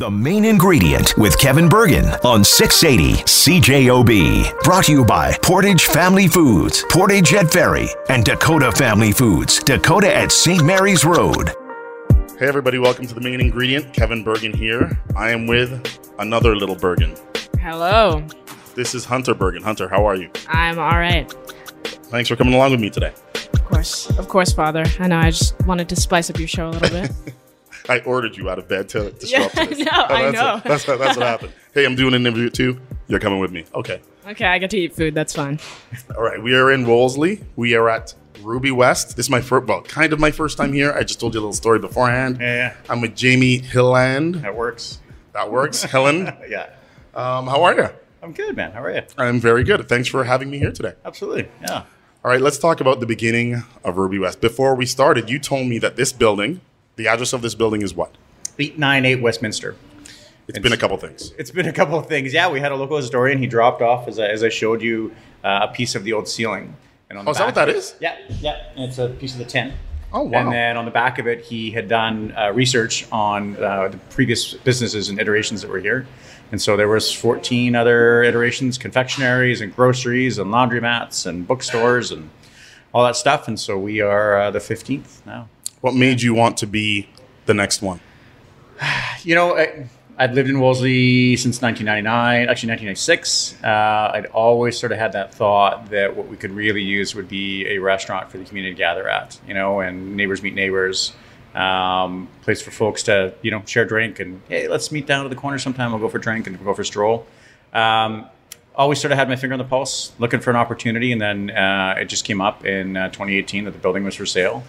The main ingredient with Kevin Burgin on 680 CJOB. Brought to you by Portage Family Foods, Portage at Ferry, and Dakota Family Foods, Dakota at St. Mary's Road. Hey, everybody, welcome to the main ingredient. Kevin Burgin here. I am with another little Burgin. Hello. This is Hunter Burgin. Hunter, how are you? I'm all right. Thanks for coming along with me today. Of course. Of course, Father. I know. I just wanted to spice up your show a little bit. I ordered you out of bed to, to show Yeah, up to this. I know, I that's know. What, that's, that's what happened. Hey, I'm doing an interview too. You're coming with me. Okay. okay, I get to eat food. That's fine. All right. We are in Wolseley. We are at Ruby West. This is my first, well, kind of my first time here. I just told you a little story beforehand. Yeah, I'm with Jamie Hilland. that works. That works. Helen, Yeah. um, how are you? I'm good, man. How are you? I'm very good. Thanks for having me here today. Absolutely. Yeah. All right, let's talk about the beginning of Ruby West. Before we started, you told me that this building, the address of this building is what? 898 Westminster. It's been a couple things. It's been a couple of things. Yeah, we had a local historian. He dropped off, as I, as I showed you, uh, a piece of the old ceiling. And on Oh, is that what that is? Yeah, yeah. And it's a piece of the tin. Oh, wow. And then on the back of it, he had done uh, research on uh, the previous businesses and iterations that were here. And so there was 14 other iterations, confectionaries and groceries and laundromats and bookstores and all that stuff. And so we are uh, the 15th now. What made you want to be the next one? You know, I, I'd lived in Wolseley since 1999, actually 1996. Uh, I'd always sort of had that thought that what we could really use would be a restaurant for the community to gather at, you know, and neighbors meet neighbors, um, place for folks to, you know, share a drink and, hey, let's meet down to the corner sometime. We'll go for a drink and we'll go for a stroll. Um, always sort of had my finger on the pulse, looking for an opportunity, and then uh, it just came up in uh, 2018 that the building was for sale,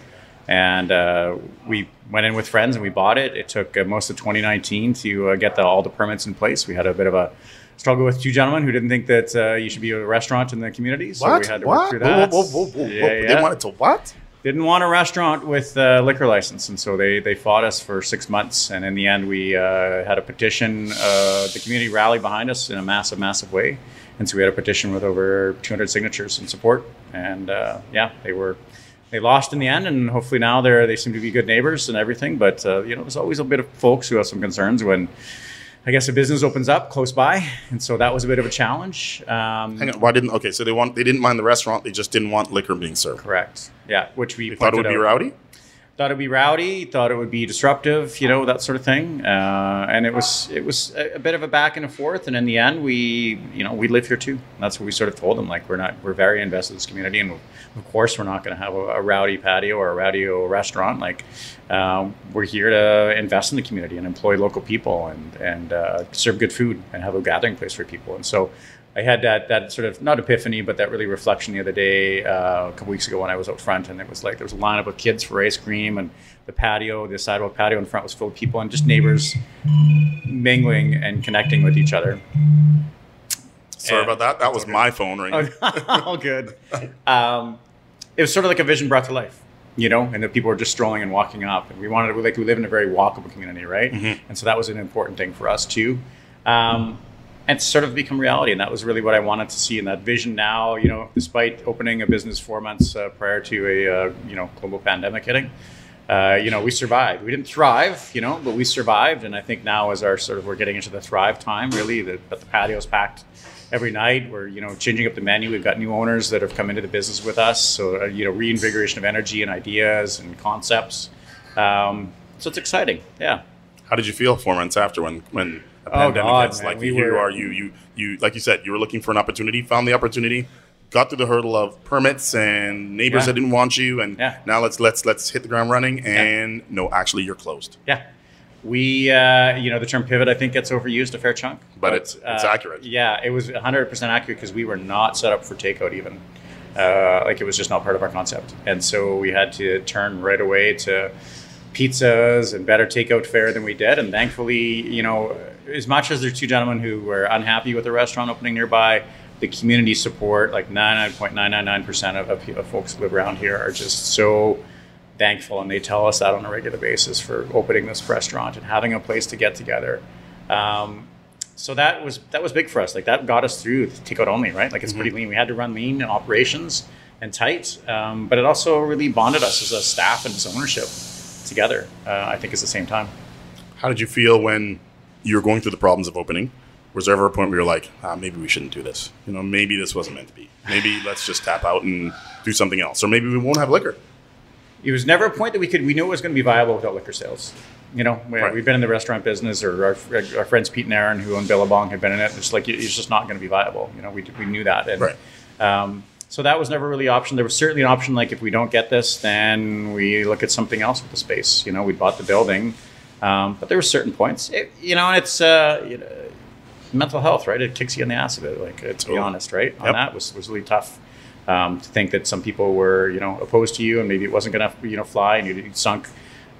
and uh, we went in with friends and we bought it. It took uh, most of 2019 to uh, get the, all the permits in place. We had a bit of a struggle with two gentlemen who didn't think that uh, you should be a restaurant in the community, so we had to work through that. Whoa, whoa, whoa, whoa. Yeah, They wanted to what? didn't want a restaurant with a liquor license, and so they they fought us for six months. And in the end, we uh, had a petition. Uh, the community rallied behind us in a massive, massive way, and so we had a petition with over 200 signatures in support. And uh, yeah, they were they lost in the end, and hopefully now they're they seem to be good neighbors and everything. But uh, you know, there's always a bit of folks who have some concerns when. I guess a business opens up close by, and so that was a bit of a challenge. Um, Hang on. Why didn't? Okay, so they want they didn't mind the restaurant. They just didn't want liquor being served. correct. Yeah, which we They thought it would pointed be rowdy. Thought it'd be rowdy, thought it would be disruptive, you know, that sort of thing. Uh, and it was it was a, a bit of a back and a forth. And in the end, we you know we live here too. That's what we sort of told them. Like we're not we're very invested in this community, and of course we're not going to have a, a rowdy patio or a rowdy restaurant. Like um, we're here to invest in the community and employ local people and and uh, serve good food and have a gathering place for people. And so. I had that that sort of not epiphany, but that really reflection the other day, uh, a couple weeks ago when I was out front, and it was like there was a lineup of kids for ice cream, and the patio, the sidewalk patio in front was full of people, and just neighbors mingling and connecting with each other. Sorry Yeah. about that. That was my phone ringing. All good. Um, it was sort of like a vision brought to life, you know, and the people were just strolling and walking up. And we wanted to, like, we live in a very walkable community, right? And so that was an important thing for us, too. Um, and sort of become reality. And that was really what I wanted to see in that vision now, you know, despite opening a business four months uh, prior to a, uh, you know, global pandemic hitting. Uh, you know, we survived. We didn't thrive, you know, but we survived. And I think now, as our sort of we're getting into the thrive time, really, that the patio's packed every night. We're you know changing up the menu. We've got new owners that have come into the business with us. So uh, you know, reinvigoration of energy and ideas and concepts. Um, so it's exciting. Yeah. How did you feel four months after when when a Oh, pandemic God, hits? man, Like we here you are, you you you like you said, you were looking for an opportunity, found the opportunity, got through the hurdle of permits and neighbors Yeah. that didn't want you, and Yeah. now let's let's let's hit the ground running. And no, actually, you're closed. Yeah. We, uh, you know, the term pivot I think gets overused a fair chunk, But it's- it's accurate. Yeah, it was 100% accurate because we were not set up for takeout even. Uh, like it was just not part of our concept, and so we had to turn right away to pizzas and better takeout fare than we did. And thankfully, you know, as much as there's two gentlemen who were unhappy with the restaurant opening nearby, the community support, like 99.999% of, of, of folks who live around here, are just so thankful, and they tell us that on a regular basis for opening this restaurant and having a place to get together. Um, so that was that was big for us. Like that got us through takeout only, right? Like it's pretty lean. We had to run lean in operations and tight, um, but it also really bonded us as a staff and as ownership together. Uh, I think at the same time. How did you feel when you were going through the problems of opening, was there ever a point where you're like, ah, maybe we shouldn't do this? You know, maybe this wasn't meant to be. Maybe let's just tap out and do something else, or maybe we won't have liquor. it was never a point that we could we knew it was going to be viable without liquor sales. You know, we, Right. we've been in the restaurant business, or our, our friends Pete and Aaron, who own Billabong, had been in it. It's like it's just not going to be viable. You know, we, we knew that, and Right. um, so that was never really an option. There was certainly an option like if we don't get this, then we look at something else with the space. You know, we bought the building, um, but there were certain points. It, you know, and it's uh, you know, mental health, right? It kicks you in the ass a bit. Like, uh, to be honest, right? On Yep. that was was really tough. Um, to think that some people were, you know, opposed to you, and maybe it wasn't going to, you know, fly, and you sunk,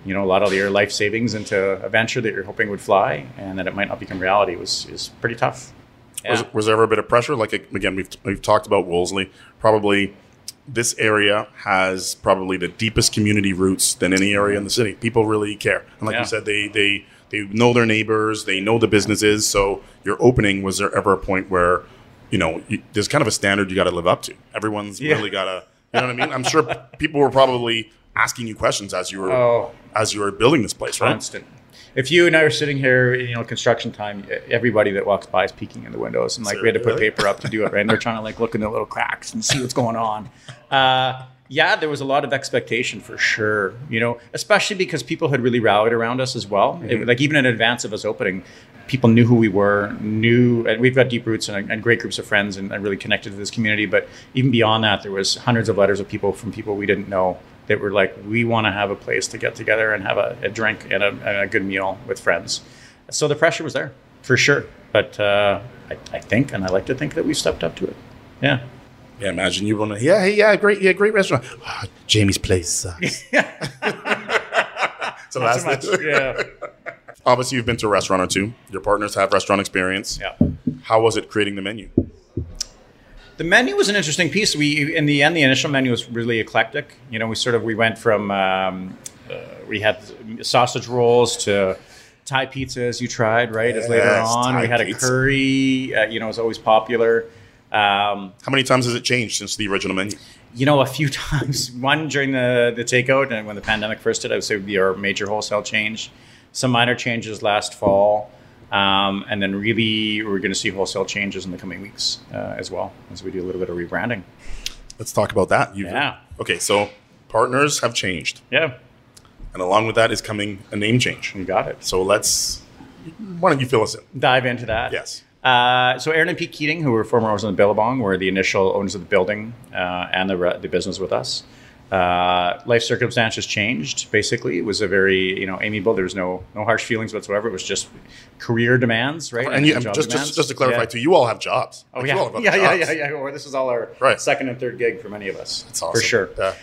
you know, a lot of your life savings into a venture that you're hoping would fly, and that it might not become reality was is pretty tough. Was, was there ever a bit of pressure? Like again, we've we've talked about Wolseley. Probably this area has probably the deepest community roots than any area in the city. People really care, and like Yeah. you said, they they they know their neighbors, they know the businesses. So your opening was there ever a point where you know you, there's kind of a standard you got to live up to? Everyone's Yeah. really got to. You know what I mean? I'm sure people were probably asking you questions as you were Oh. as you were building this place, right? constant. If you and I were sitting here, you know, construction time, everybody that walks by is peeking in the windows, and like we had to put paper up to do it, right? And they're trying to like look in the little cracks and see what's going on. Uh, yeah, there was a lot of expectation for sure, you know, especially because people had really rallied around us as well. It- like even in advance of us opening, people knew who we were, knew, and we've got deep roots and, and great groups of friends and, and really connected to this community. But even beyond that, there was hundreds of letters of people from people we didn't know that were like, we want to have a place to get together and have a, a drink and a, and a good meal with friends. So the pressure was there for sure. But uh, I, I think, and I like to think that we stepped up to it. Yeah. Yeah, imagine you want to. Yeah, hey, yeah, great, yeah, great restaurant. Ah, Jamie's place sucks. so that's Not so much. Yeah. Obviously, you've been to a restaurant or two. Your partners have restaurant experience. Yeah. How was it creating the menu? The menu was an interesting piece. We, in the end, the initial menu was really eclectic. You know, we sort of we went from um, uh, we had sausage rolls to Thai pizza, as you tried, right? as later on, Thai we had a pizza. curry. Uh, you know, it was always popular. Um, How many times has it changed since the original menu? you know, a few times. One during the the takeout and when the pandemic first hit, I would say would be our major wholesale change. Some minor changes last fall, um, and then really we're going to see wholesale changes in the coming weeks uh, as well as we do a little bit of rebranding. Let's talk about that. You've- Yeah. Okay, so partners have changed, Yeah, and along with that is coming a name change. you got it. So let's. Why don't you fill us in? Dive into that. Yes. Uh, so Aaron and Pete Keating, who were former owners of the Billabong, were the initial owners of the building uh, and the, re- the business with us. Uh, life circumstances changed. Basically, it was a very you know amiable. There was no no harsh feelings whatsoever. It was just career demands, right? And you, job just, just just to clarify Yeah. too, you all have jobs. Oh Like, yeah, you all have other yeah, yeah, yeah, yeah. Or this is all our Right. second and third gig for many of us. That's awesome. for sure. Yeah.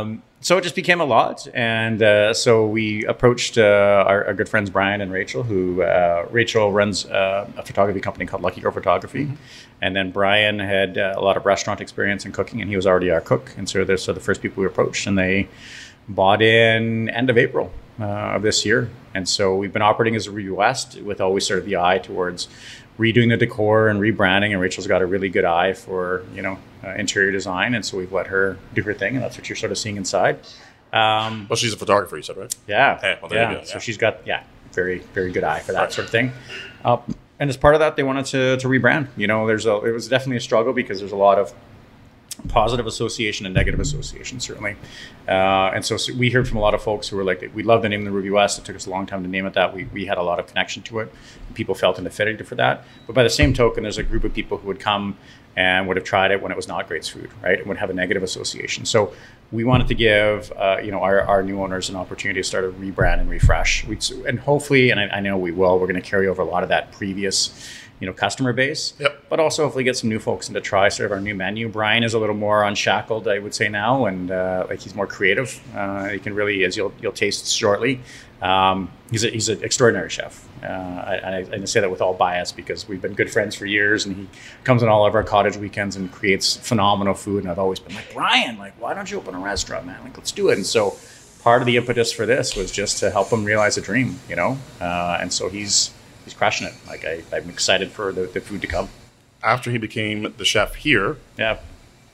Um, so it just became a lot, and uh, so we approached uh, our, our good friends Brian and Rachel, who uh, Rachel runs uh, a photography company called Lucky Girl Photography, Mm-hmm. and then Brian had uh, a lot of restaurant experience in cooking, and he was already our cook, and so they're so the first people we approached, and they bought in end of April uh, of this year, and so we've been operating as a Ruby West with always sort of the eye towards redoing the decor and rebranding. And Rachel's got a really good eye for you know uh, interior design, and so we've let her do her thing, and that's what you're sort of seeing inside. Um, Well, she's a photographer, you said, right? yeah, Hey, well, yeah. So she's got yeah, very very good eye for that Right. sort of thing. Uh, and as part of that, they wanted to to rebrand. You know, there's a it was definitely a struggle because there's a lot of positive association and negative association certainly. Uh, and so, so we heard from a lot of folks who were like we love the name of the ruby west. It took us a long time to name it that. We, we had a lot of connection to it. People felt an affinity for that. But by the same token there's a group of people who would come and would have tried it when it was not great food right? And would have a negative association. So we wanted to give uh, you know our, our new owners an opportunity to start a rebrand and refresh. We, and hopefully and I, I know we will we're going to carry over a lot of that previous you know customer base Yep. but also hopefully get some new folks in to try sort of our new menu. Brian is a little more unshackled, I would say now, and uh, like he's more creative. Uh, he can really, as you'll you'll taste shortly, um, he's a, he's an extraordinary chef. Uh, I, I, I say that with all bias because we've been good friends for years, and he comes on all of our cottage weekends and creates phenomenal food. And I've always been like, Brian, like why don't you open a restaurant, man? Like let's do it. And so part of the impetus for this was just to help him realize a dream, you know. Uh, and so he's he's crushing it. Like I, I'm excited for the, the food to come. After he became the chef here Yeah,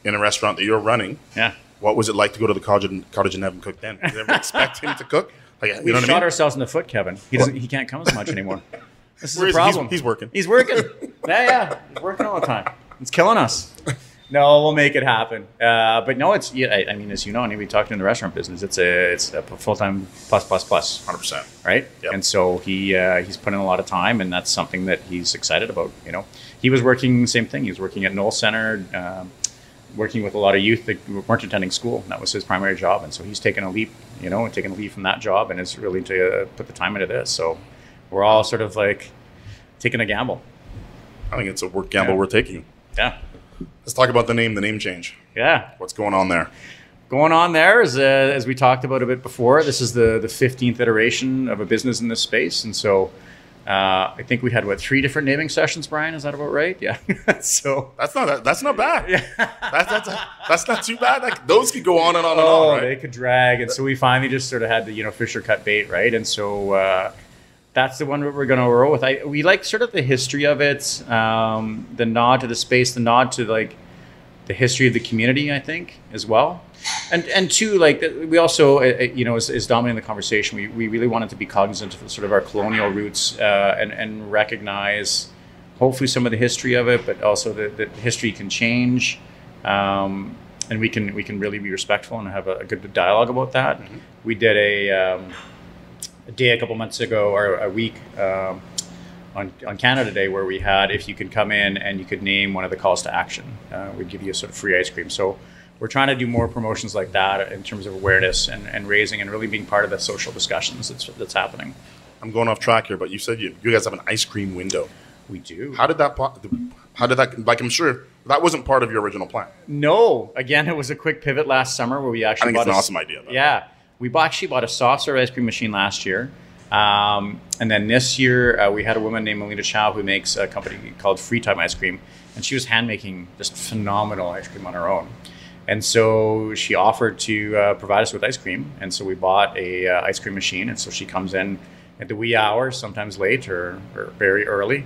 in a restaurant that you're running, yeah. what was it like to go to the cottage and, cottage and have him cook then? Did you ever expect him to cook? Like, you We know shot I mean? ourselves in the foot, Kevin. He doesn't. He can't come as much anymore. This is Where a is he? He's- problem. he's working. He's working. yeah, yeah. He's working all the time. It's killing us. No, we'll make it happen. Uh, but no, it's yeah. I, I mean, as you know, anybody talking in the restaurant business, it's a it's a full time plus plus plus, Hundred percent. right? Yep. And so he uh, he's put in a lot of time, and that's something that he's excited about. You know, he was working the same thing. He was working at Knowles Center. Um, working with a lot of youth that weren't attending school. And that was his primary job, and so he's taken a leap, you know, and taken a leap from that job, and is really to uh, put the time into this. So we're all sort of like taking a gamble. I think it's a work gamble Yeah. we're taking. Yeah, Let's talk about the name, the name change. yeah. What's going on there? Going on there is, uh, as we talked about a bit before, this is the the fifteenth iteration of a business in this space, and so. Uh, I think we had what three different naming sessions, Brian? Is that about right? Yeah. so That's not that's not bad. that's, that's that's not too bad. Like, those could go on and on and Oh, on, right? they could drag, and so we finally just sort of had the you know Fisher cut bait, right? And so uh, that's the one that we're going to roll with. I we like sort of the history of it, um, the nod to the space, the nod to like the history of the community, I think, as well. And and two, like we also, uh, uh, you know, is, as dominating the conversation, we, we really wanted to be cognizant of sort of our colonial roots uh, and and recognize hopefully some of the history of it, but also that that history can change, um, and we can we can really be respectful and have a, a good dialogue about that. We did a, um, a day a couple months ago or a week. Um, on, on Canada Day, where we had if you could come in and you could name one of the calls to action, uh, we'd give you a sort of free ice cream. So we're trying to do more promotions like that in terms of awareness and, and raising and really being part of the social discussions that's, that's happening. I'm going off track here, but you said you, you guys have an ice cream window. We do. How did that? How did that? Like, I'm sure that wasn't part of your original plan. No, again, it was a quick pivot last summer where we actually I think it's an a- awesome idea, though. Yeah, we bought, actually bought a soft serve ice cream machine last year, um, and then this year uh, we had a woman named Melina Chow who makes a company called Free Time Ice Cream, and she was hand making just phenomenal ice cream on her own. And so she offered to uh, provide us with ice cream, and so we bought a uh, ice cream machine. And so she comes in at the wee hours, sometimes late or, or very early,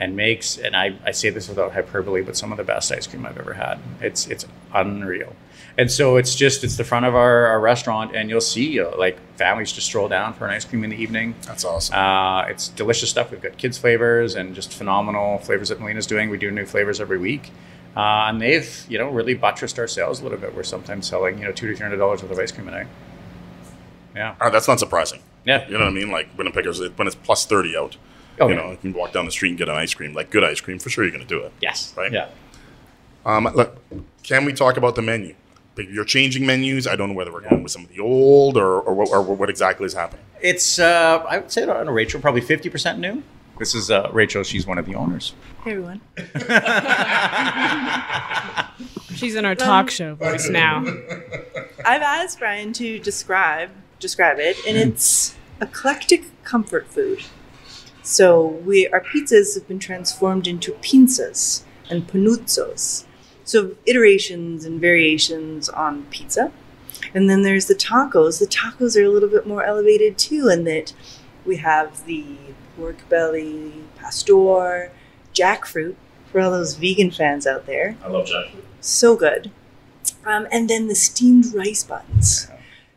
and makes. And I, I say this without hyperbole, but some of the best ice cream I've ever had. It's it's unreal. And so it's just it's the front of our, our restaurant, and you'll see uh, like families just stroll down for an ice cream in the evening. That's awesome. Uh, it's delicious stuff. We've got kids flavors and just phenomenal flavors that Melina's doing. We do new flavors every week. Uh, and they've, you know, really buttressed our sales a little bit. We're sometimes selling, you know, two to three hundred dollars worth of ice cream a night. Yeah, Uh, that's not surprising. yeah, You know what I mean? Like Winnipeggers, when it's plus thirty out, Oh, you yeah. know, you can walk down the street and get an ice cream, like good ice cream. For sure, you're going to do it. yes, Right. yeah. Um, look, can we talk about the menu? You're changing menus. I don't know whether we're going with some of the old or, or, what, or what exactly is happening. It's uh, I would say I don't know, Rachel, probably fifty percent new. This is uh, Rachel. She's one of the owners. Hey everyone. She's in our talk show voice now. I've asked Brian to describe describe it, and it's eclectic comfort food. So we our pizzas have been transformed into pinzas and panuzzos. So iterations and variations on pizza. And then there's the tacos. The tacos are a little bit more elevated too, in that we have the pork belly, pastor, jackfruit for all those vegan fans out there I love jackfruit. so good. Um, and then the steamed rice buns.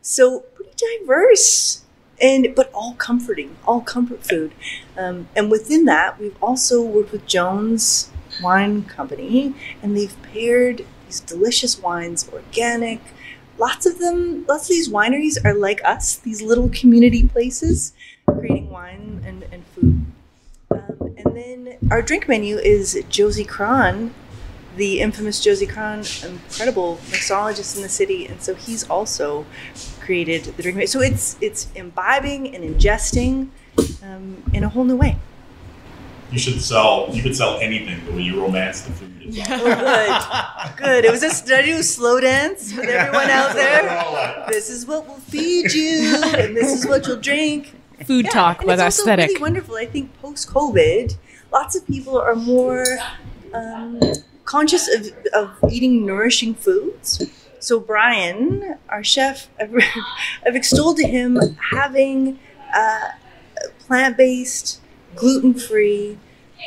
So pretty diverse, and but all comforting, all comfort food. Um, and within that, we've also worked with Jones Wine Company, and they've paired these delicious wines, organic. Lots of them, lots of these wineries are like us, these little community places, creating wine and, and food. Um, and then our drink menu is Josie Cron, the infamous Josie Cron, incredible mixologist in the city, and so he's also created the drink. menu. So it's it's imbibing and ingesting um, in a whole new way. You should sell. You could sell anything the way you romance the food. It's Oh, good, good. It was a did I do slow dance with everyone out there. This is what will feed you, and this is what you'll drink. Food Yeah, talk and with it's also aesthetic. really wonderful. I think post COVID, lots of people are more um, conscious of, of eating nourishing foods. So Brian, our chef, I've, I've extolled to him having uh, plant-based, gluten-free,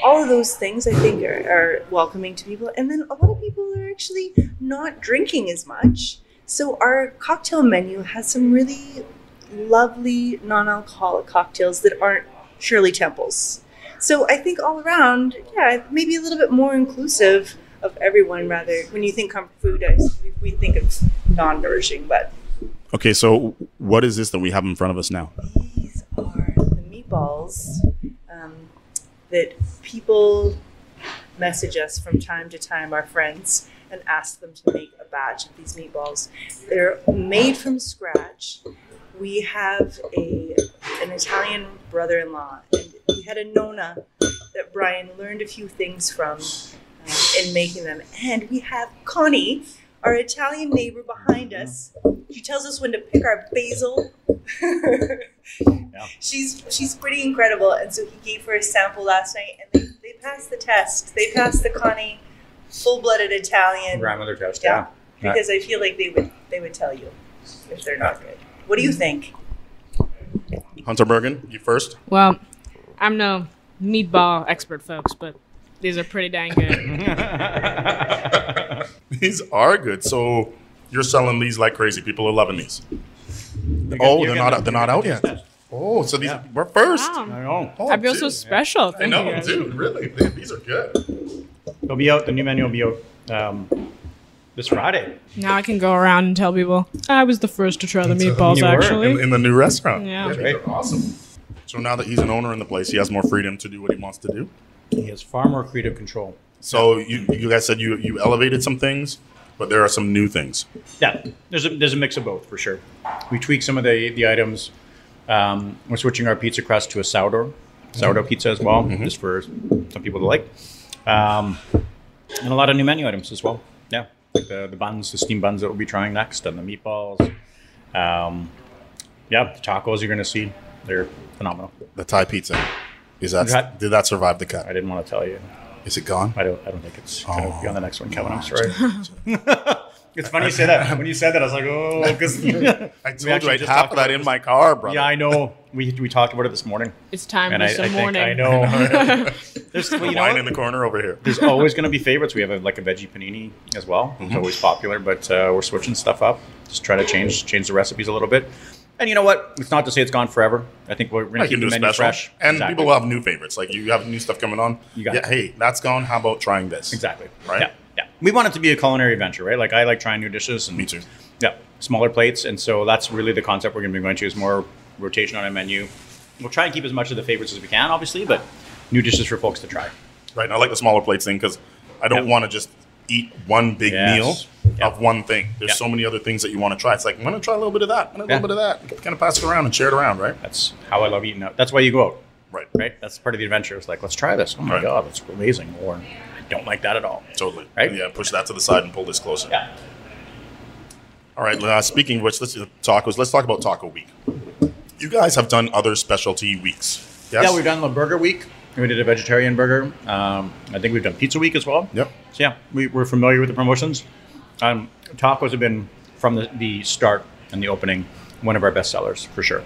all of those things. I think are, are welcoming to people, and then a lot of people are actually not drinking as much. So our cocktail menu has some really lovely non-alcoholic cocktails that aren't Shirley Temples. So I think all around, yeah, maybe a little bit more inclusive of everyone. Rather, when you think comfort food, we- think of non-nourishing, but Okay, so what is this that we have in front of us now? these are the meatballs um, that people message us from time to time, our friends, and ask them to make a batch of these meatballs. They're made from scratch. We have a an Italian brother-in-law, and we had a Nona that Brian learned a few things from in making them. And we have Connie, our Italian neighbor behind us. She tells us when to pick our basil. She's she's pretty incredible, and so he gave her a sample last night, and they, they passed the test. They passed the Connie full-blooded Italian. Grandmother test. Yeah, Yeah. because I feel like they would they would tell you if they're not good. What do you think? Hunter Burgin, you first. Well, I'm no meatball expert, folks, but these are pretty dang good. These are good. So you're selling these like crazy. People are loving these. Oh, they're not they're not out yet. Oh, so these Yeah. we're first. Wow. I know. Oh, I feel so special. I Thank know, you guys. dude. Really, They- these are good. They'll be out. The new menu will be out um, this Friday. Now I can go around and tell people I was the first to try the meatballs. You were. Actually, In, in the new restaurant. Yeah. these Right. are awesome. So now that he's an owner in the place, he has more freedom to do what he wants to do. He has far more creative control. So you you guys said you you elevated some things, but there are some new things. Yeah, there's a there's a mix of both for sure. We tweak some of the the items. Um, we're switching our pizza crust to a sourdough sourdough pizza as well, just for some people to like. Um, and a lot of new menu items as well. Yeah, like the the buns, the steam buns that we'll be trying next, and the meatballs. Um, yeah, the tacos you're gonna see, they're phenomenal. The Thai pizza. Is that That- did that survive the cut? I didn't want to tell you. Is it gone? I don't. I don't think it's going to be on the next one, Kevin. I'm Oh. sorry. it's funny you say that. When you said that, I was like, oh, because I told you actually I'd just have talked that about in my car, bro. Yeah, I know. We we talked about it this morning, it's time and for I, I some think morning. I know. There's well, you know Wine in the corner over here. there's always going to be favorites. We have a, like a veggie panini as well. It's always popular, but uh, we're switching stuff up. Just try to change change the recipes a little bit. And you know what? It's not to say it's gone forever. I think we're going to keep the menu special, fresh. and Exactly. people will have new favorites. Like you have new stuff coming on. You got yeah. it. Hey, that's gone. How about trying this? exactly Right? Yeah, yeah. We want it to be a culinary adventure, right? Like I like trying new dishes. And, Me too. Yeah, smaller plates, and so that's really the concept we're going to be going to is more rotation on a menu. We'll try and keep as much of the favorites as we can, obviously, but new dishes for folks to try. Right. And I like the smaller plates thing because I don't Yep. want to just eat one big Yes. meal Yep. of one thing. There's Yep. so many other things that you want to try. It's like I'm gonna try a little bit of that, a Yeah. little bit of that. Kind of pass it around and share it around, right? That's how I love eating out. That's why you go out, Right. right? That's part of the adventure. It's like, let's try this. Oh my Right. god, that's amazing. Or I don't like that at all. Totally. Right? Yeah. Push that to the side and pull this closer. Yeah. All right. Uh, speaking of which, let's do tacos. Let's talk about Taco Week. You guys have done other specialty weeks. Yes. Yeah, we've done the burger week. We did a vegetarian burger. Um, I think we've done pizza week as well. Yep. So yeah, we, we're familiar with the promotions. Um, tacos have been from the, the start and the opening one of our best sellers for sure.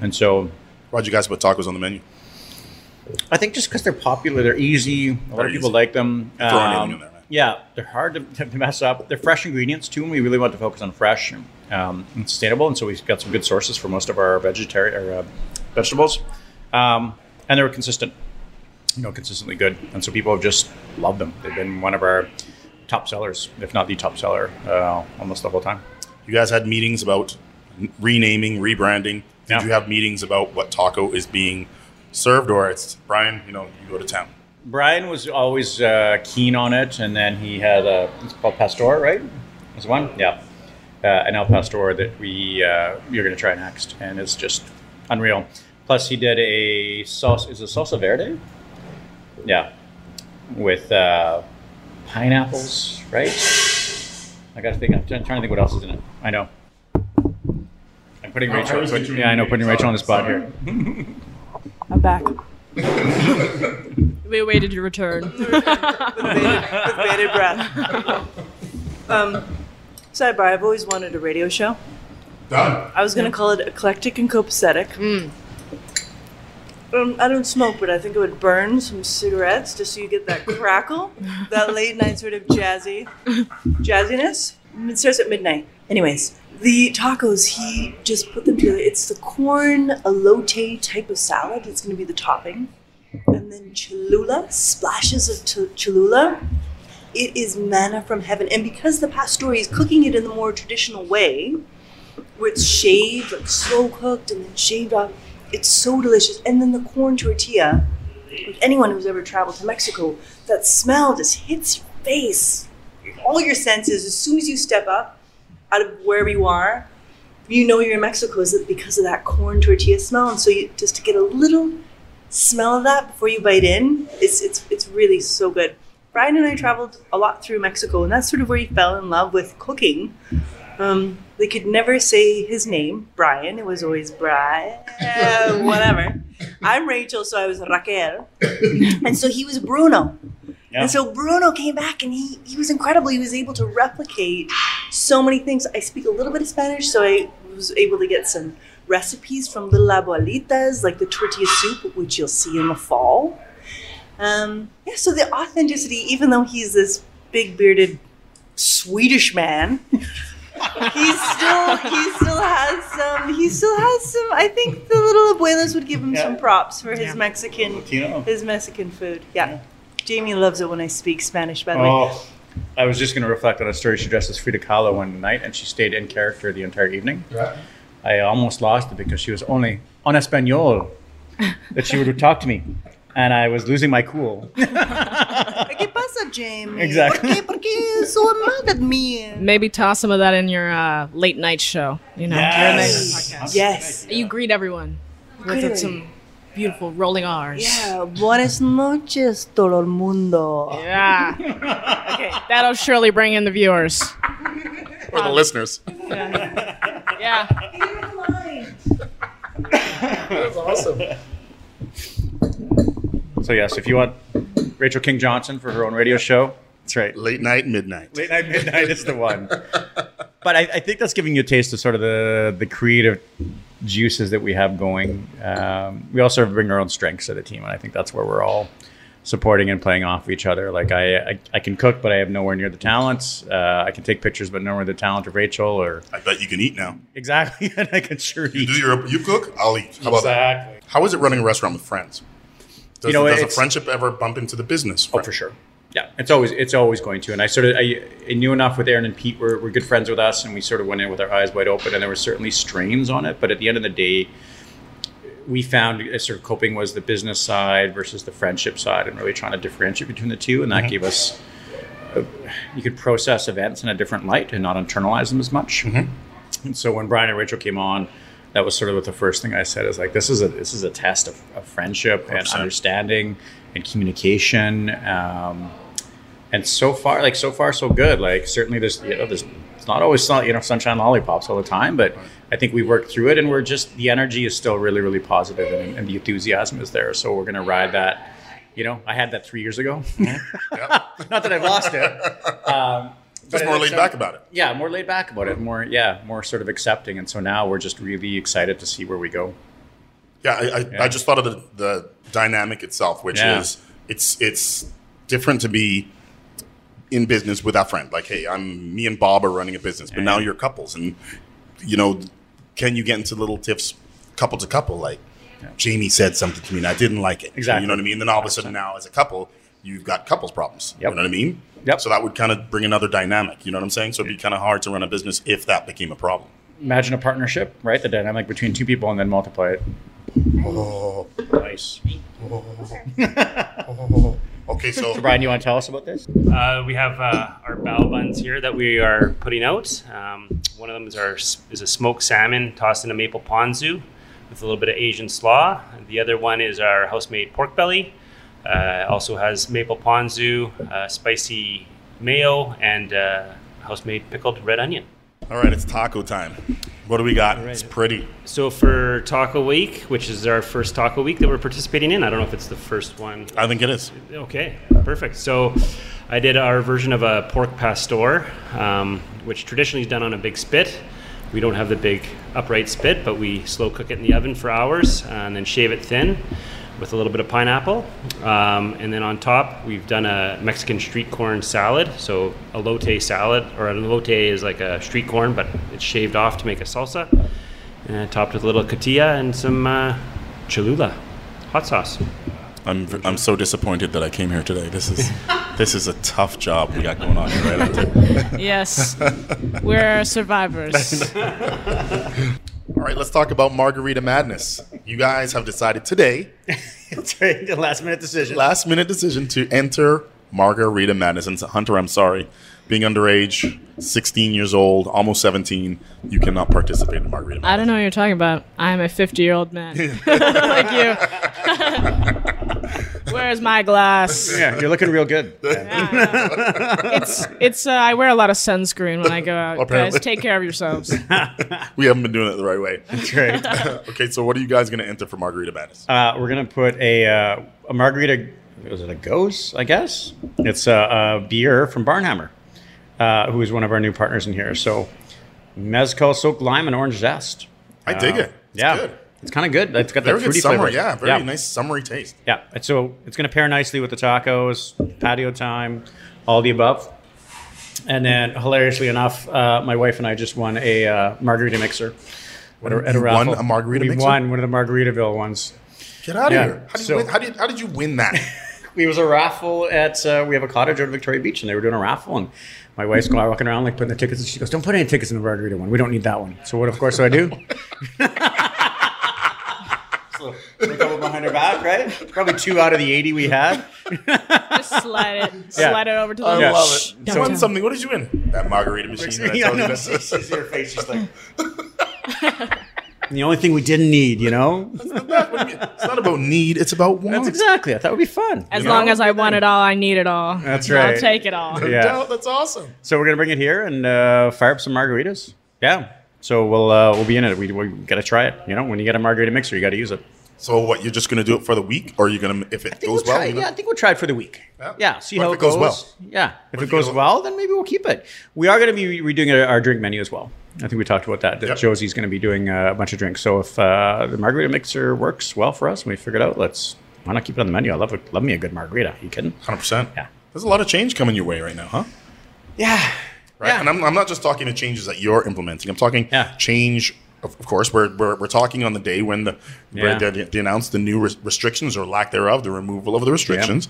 And so Why'd you guys put tacos on the menu? I think just because they're popular, they're easy. A lot of people easy. like them. Um, there. Yeah, they're hard to, to mess up. They're fresh ingredients too, and we really want to focus on fresh um, and sustainable. And so we've got some good sources for most of our vegetarian or uh, vegetables, um, and they're consistent. You know, consistently good, and so people have just loved them. They've been one of our top sellers, if not the top seller, uh, almost the whole time. You guys had meetings about renaming, rebranding. Did Yeah. you have meetings about what taco is being served, or it's Brian? You know, you go to town. Brian was always uh, keen on it, and then he had a it's called Pastor, right? Was one, yeah, uh, an El Pastor that we uh, you're going to try next, and it's just unreal. Plus, he did a sauce. Is it salsa verde? Yeah, with uh, pineapples, right? I got to think. I'm trying trying to think what else is in it. I know. I'm putting Oh, Rachel. was put- yeah, I know. Putting Rachel on the spot here. I'm back. we awaited your return. with bated, with bated breath. um, sidebar: I've always wanted a radio show. Done. I was gonna call it eclectic and copacetic. Um, I don't smoke, but I think it would burn some cigarettes just so you get that crackle, that late night sort of jazzy jazziness. It starts at midnight. Anyways, the tacos, he just put them together. It's the corn elote type of salad. It's going to be the topping. and then Cholula, splashes of ch- Cholula. It is manna from heaven. And because the pastor is cooking it in the more traditional way, where it's shaved, like slow cooked and then shaved off, it's so delicious. And then the corn tortilla, anyone who's ever traveled to Mexico, that smell just hits your face. All your senses, as soon as you step up out of wherever you are, you know you're in Mexico is because of that corn tortilla smell. And so you just to get a little smell of that before you bite in, it's it's it's really so good. Brian and I traveled a lot through Mexico, and that's sort of where he fell in love with cooking. Um, they could never say his name, Brian. It was always Brian, whatever. I'm Rachel, so I was Raquel, and so he was Bruno. Yeah. And so Bruno came back and he, he was incredible. He was able to replicate so many things. I speak a little bit of Spanish, so I was able to get some recipes from little abuelitas, like the tortilla soup, which you'll see in the fall. Um, yeah, so the authenticity, even though he's this big bearded Swedish man, he still he still has some he still has some I think the little abuelas would give him some props for his Yeah. Mexican Latino. his Mexican food. Yeah. Jamie loves it when I speak Spanish, by the way. Oh, I was just going to reflect on a story. She dressed as Frida Kahlo one night, and she stayed in character the entire evening. I almost lost it because she was only on Espanol that she would talk to me, and I was losing my cool. ¿Qué pasa, Jamie? Exactly. ¿Por qué, por qué so mad at me? Maybe toss some of that in your uh, late night show. You know, your night Yes. Yes. You greet everyone with Greet some beautiful rolling R's. Yeah. Buenas noches, todo el mundo. Yeah. okay, that'll surely bring in the viewers. Or the listeners. Yeah. That's awesome. So yes, if you want Rachel King Johnson for her own radio show, that's right. Late night, midnight. Late night, midnight is the one. But I, I think that's giving you a taste of sort of the the creative juices that we have going. Um, we also bring our own strengths to the team, and I think that's where we're all supporting and playing off each other. Like I, I, I can cook, but I have nowhere near the talents. Uh, I can take pictures, but nowhere near the talent of Rachel. Or I bet you can eat now. exactly, and I can sure You eat. do your you cook, I'll eat. How about Exactly. that? How is it running a restaurant with friends? Does, You know, does a friendship ever bump into the business? Oh, for sure. Yeah, it's always it's always going to. And I sort of I, I knew enough with Aaron and Pete. We're, we're good friends with us, and we sort of went in with our eyes wide open. And there were certainly strains on it, but at the end of the day, we found uh, sort of coping was the business side versus the friendship side, and really trying to differentiate between the two. And that gave us uh, you could process events in a different light and not internalize them as much. And so when Brian and Rachel came on, that was sort of what the first thing I said is like this is a this is a test of, of friendship and 100%. understanding and communication. Um, and so far, like so far, so good. Like certainly, there's you know, there's it's not always you know sunshine lollipops all the time, but I think we worked through it, and we're just the energy is still really really positive, and, and the enthusiasm is there. So we're gonna ride that. You know, I had that three years ago. Not that I've lost it. Um, Just more laid so- back about it. yeah, more laid back about it, more yeah, more sort of accepting, and so now we're just really excited to see where we go. Yeah, I, I, Yeah. I just thought of the, the dynamic itself, which Yeah. is it's it's different to be in business with a friend. Like, hey, I'm me and Bob are running a business, but Yeah. now you're couples, and you know, can you get into little tiffs, couple to couple? Like, Jamie said something to me, and I didn't like it. Exactly. You know what I mean? And Then all of a sudden, now as a couple, you've got couples problems. Yep. You know what I mean? Yep. So that would kind of bring another dynamic. You know what I'm saying? So it'd be kind of hard to run a business if that became a problem. Imagine a partnership, right? The dynamic between two people, and then multiply it. Oh, Nice. okay. So So Brian, you want to tell us about this? Uh, we have uh, our bao buns here that we are putting out. Um, one of them is our is a smoked salmon tossed in a maple ponzu with a little bit of Asian slaw. The other one is our house-made pork belly. Uh, also has maple ponzu, uh, spicy mayo, and uh, house-made pickled red onion. All right, it's taco time. What do we got? It's pretty. So for Taco Week, which is our first Taco Week that we're participating in, I don't know if it's the first one I think it is. Okay, perfect. So I did our version of a pork pastor, um, which traditionally is done on a big spit. We don't have the big upright spit, but we slow cook it in the oven for hours and then shave it thin with a little bit of pineapple. Um, and then on top, we've done a Mexican street corn salad. So a elote salad, or an elote is like a street corn, but it's shaved off to make a salsa. And topped with a little cotija and some uh, Cholula hot sauce. I'm I'm so disappointed that I came here today. This is this is a tough job we got going on here, right? Auntie? Yes, we're survivors. All right, let's talk about Margarita Madness. You guys have decided today, That's right. The last minute decision. last minute decision to enter Margarita Madness. And Hunter, I'm sorry, being underage, 16 years old, almost 17, you cannot participate in Margarita Madness. I don't know what you're talking about. I'm a 50 year old man like you. Where's my glass? yeah, you're looking real good. It's it's. Uh, I wear a lot of sunscreen when I go out. Apparently. Guys, take care of yourselves. We haven't been doing it the right way. That's right. okay, so what are you guys going to enter for Margarita Madness? Uh, we're gonna put a uh, a margarita. Was it a ghost? I guess it's a, a beer from Barn Hammer, uh, who is one of our new partners in here. So mezcal, soaked lime, and orange zest. I dig it. It's yeah, good. It's kind of good. It's got Very that good fruity summer, flavor. yeah. Very nice summery taste. Yeah, and so it's going to pair nicely with the tacos, patio time, all the above. And then, hilariously enough, uh, my wife and I just won a uh, margarita mixer at a, at a You won a margarita we mixer? won one of the Margaritaville ones. Get out of Yeah, here. How did, so- you win, how, did, how did you win that? It was a raffle at uh, we have a cottage out at Victoria Beach, and they were doing a raffle, and my wife's going walking around like putting the tickets. And she goes, "Don't put any tickets in the margarita one. We don't need that one." So what? Of course, do I do. so we go behind her back, right? Probably two out of the eighty we had. Just slide it, Yeah. slide it over to the. I Yeah. love it. don't You won something. What did you win? That margarita machine that I Yeah, told you no, that- she sees her face. She's like. the only thing we didn't need, you know. It's not about need, it's about want. That's exactly. I thought it would be fun. As You long know? as I want it all, I need it all. That's right. I'll right. take it all. No Yeah. doubt, That's awesome. So we're gonna bring it here and uh, fire up some margaritas. Yeah. So we'll uh, we'll be in it. We, we gotta try it. You know, when you get a margarita mixer, you gotta use it. So what? You're just going to do it for the week, or you're you going to if it goes we'll well? try, you're yeah, I think we'll try it for the week. Yeah. Yeah, see What how if it it goes goes. well? Yeah, if if it it goes goes- well, then maybe we'll keep it. We are going to be redoing our, our drink menu as well. I think we talked about that. That Yep. Josie's going to be doing uh, a bunch of drinks. So if uh, the margarita mixer works well for us, and we figure it out, let's why not keep it on the menu? I love it. Love me a good margarita. you kidding? 100%. Yeah. There's a lot of change coming your way right now, huh? Yeah. Right. Yeah. And I'm, I'm not just talking the changes that you're implementing. I'm talking Yeah. change. Of, of course, we're, we're, we're talking on the day when the Yeah. they, they announced the new res- restrictions or lack thereof, the removal of the restrictions.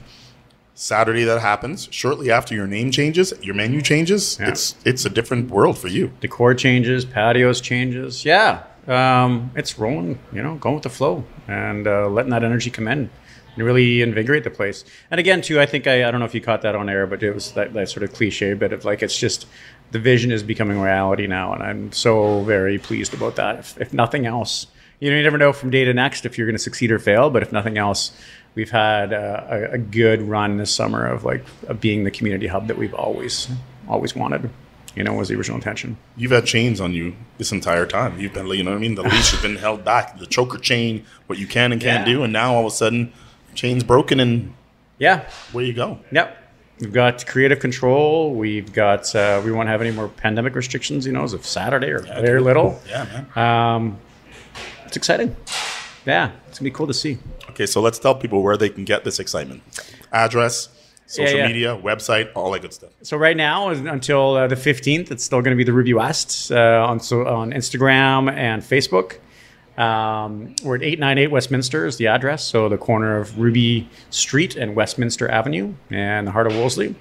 Saturday that happens. Shortly after your name changes, your menu changes. Yeah. It's it's a different world for you. decor changes, patios changes. Yeah, um, it's rolling. You know, going with the flow and uh, letting that energy come in and really invigorate the place. And again, too, I think I, I don't know if you caught that on air, but it was that, that sort of cliche bit of like it's just the vision is becoming reality now, and I'm so very pleased about that. If, if nothing else, you know, you never know from day to next if you're going to succeed or fail. But if nothing else, we've had a, a good run this summer of like of being the community hub that we've always always wanted. You know, was the original intention. You've had chains on you this entire time. You've been, you know what I mean? The leash has been held back. The choker chain, what you can and can't Yeah. do. And now all of a sudden, chain's broken and Yeah, where you go? Yep. We've got creative control. We've got, uh, we won't have any more pandemic restrictions, you know, as of Saturday or very little. Yeah, man. Um, it's exciting. Yeah, it's to be cool to see. Okay, so let's tell people where they can get this excitement. Address, social yeah. media, website, all that good stuff. So right now, until uh, the 15th, it's still to be the Ruby West uh, on, so, on Instagram and Facebook. Um, we're at 898 Westminster is the address. So the corner of Ruby Street and Westminster Avenue and the heart of Wolseley.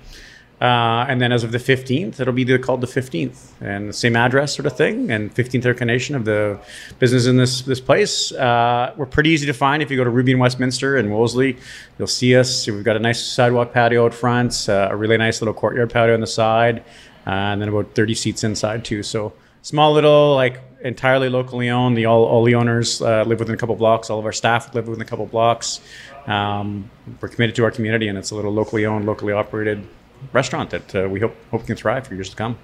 Uh, and then as of the 15th, it'll be the, called the 15th and the same address sort of thing and 15th incarnation of the business in this this place. Uh, we're pretty easy to find if you go to Ruby and Westminster and Wolseley. You'll see us. We've got a nice sidewalk patio out front, uh, a really nice little courtyard patio on the side, and then about 30 seats inside too. So small little like entirely locally owned. The all, all the owners uh, live within a couple blocks. All of our staff live within a couple blocks. Um, we're committed to our community, and it's a little locally owned, locally operated restaurant that uh, we hope hope can thrive for years to come.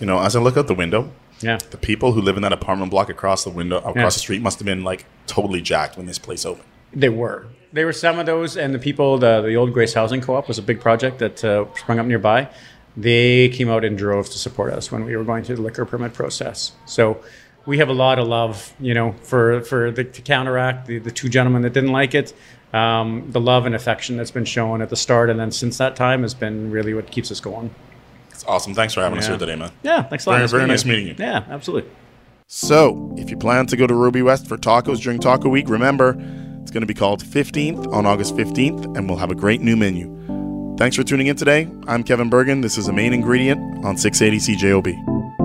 You know, as I look out the window, Yeah, the people who live in that apartment block across the window, across Yeah. the street, must have been like totally jacked when this place opened. they were. They were some of those, and the people, the, the old Grace Housing Co-op was a big project that uh, sprung up nearby. They came out in droves to support us when we were going through the liquor permit process. So we have a lot of love, you know, for for the, to counteract the, the two gentlemen that didn't like it. Um, the love and affection that's been shown at the start, and then since that time, has been really what keeps us going. It's awesome. Thanks for having us here today, man. Yeah, thanks a lot. Very- very nice meeting you. Yeah, absolutely. So, if you plan to go to Ruby West for tacos during Taco Week, remember It's going to be called 15th on August 15th, and we'll have a great new menu. Thanks for tuning in today. I'm Kevin Burgin. This is a main ingredient on 680 CJOB.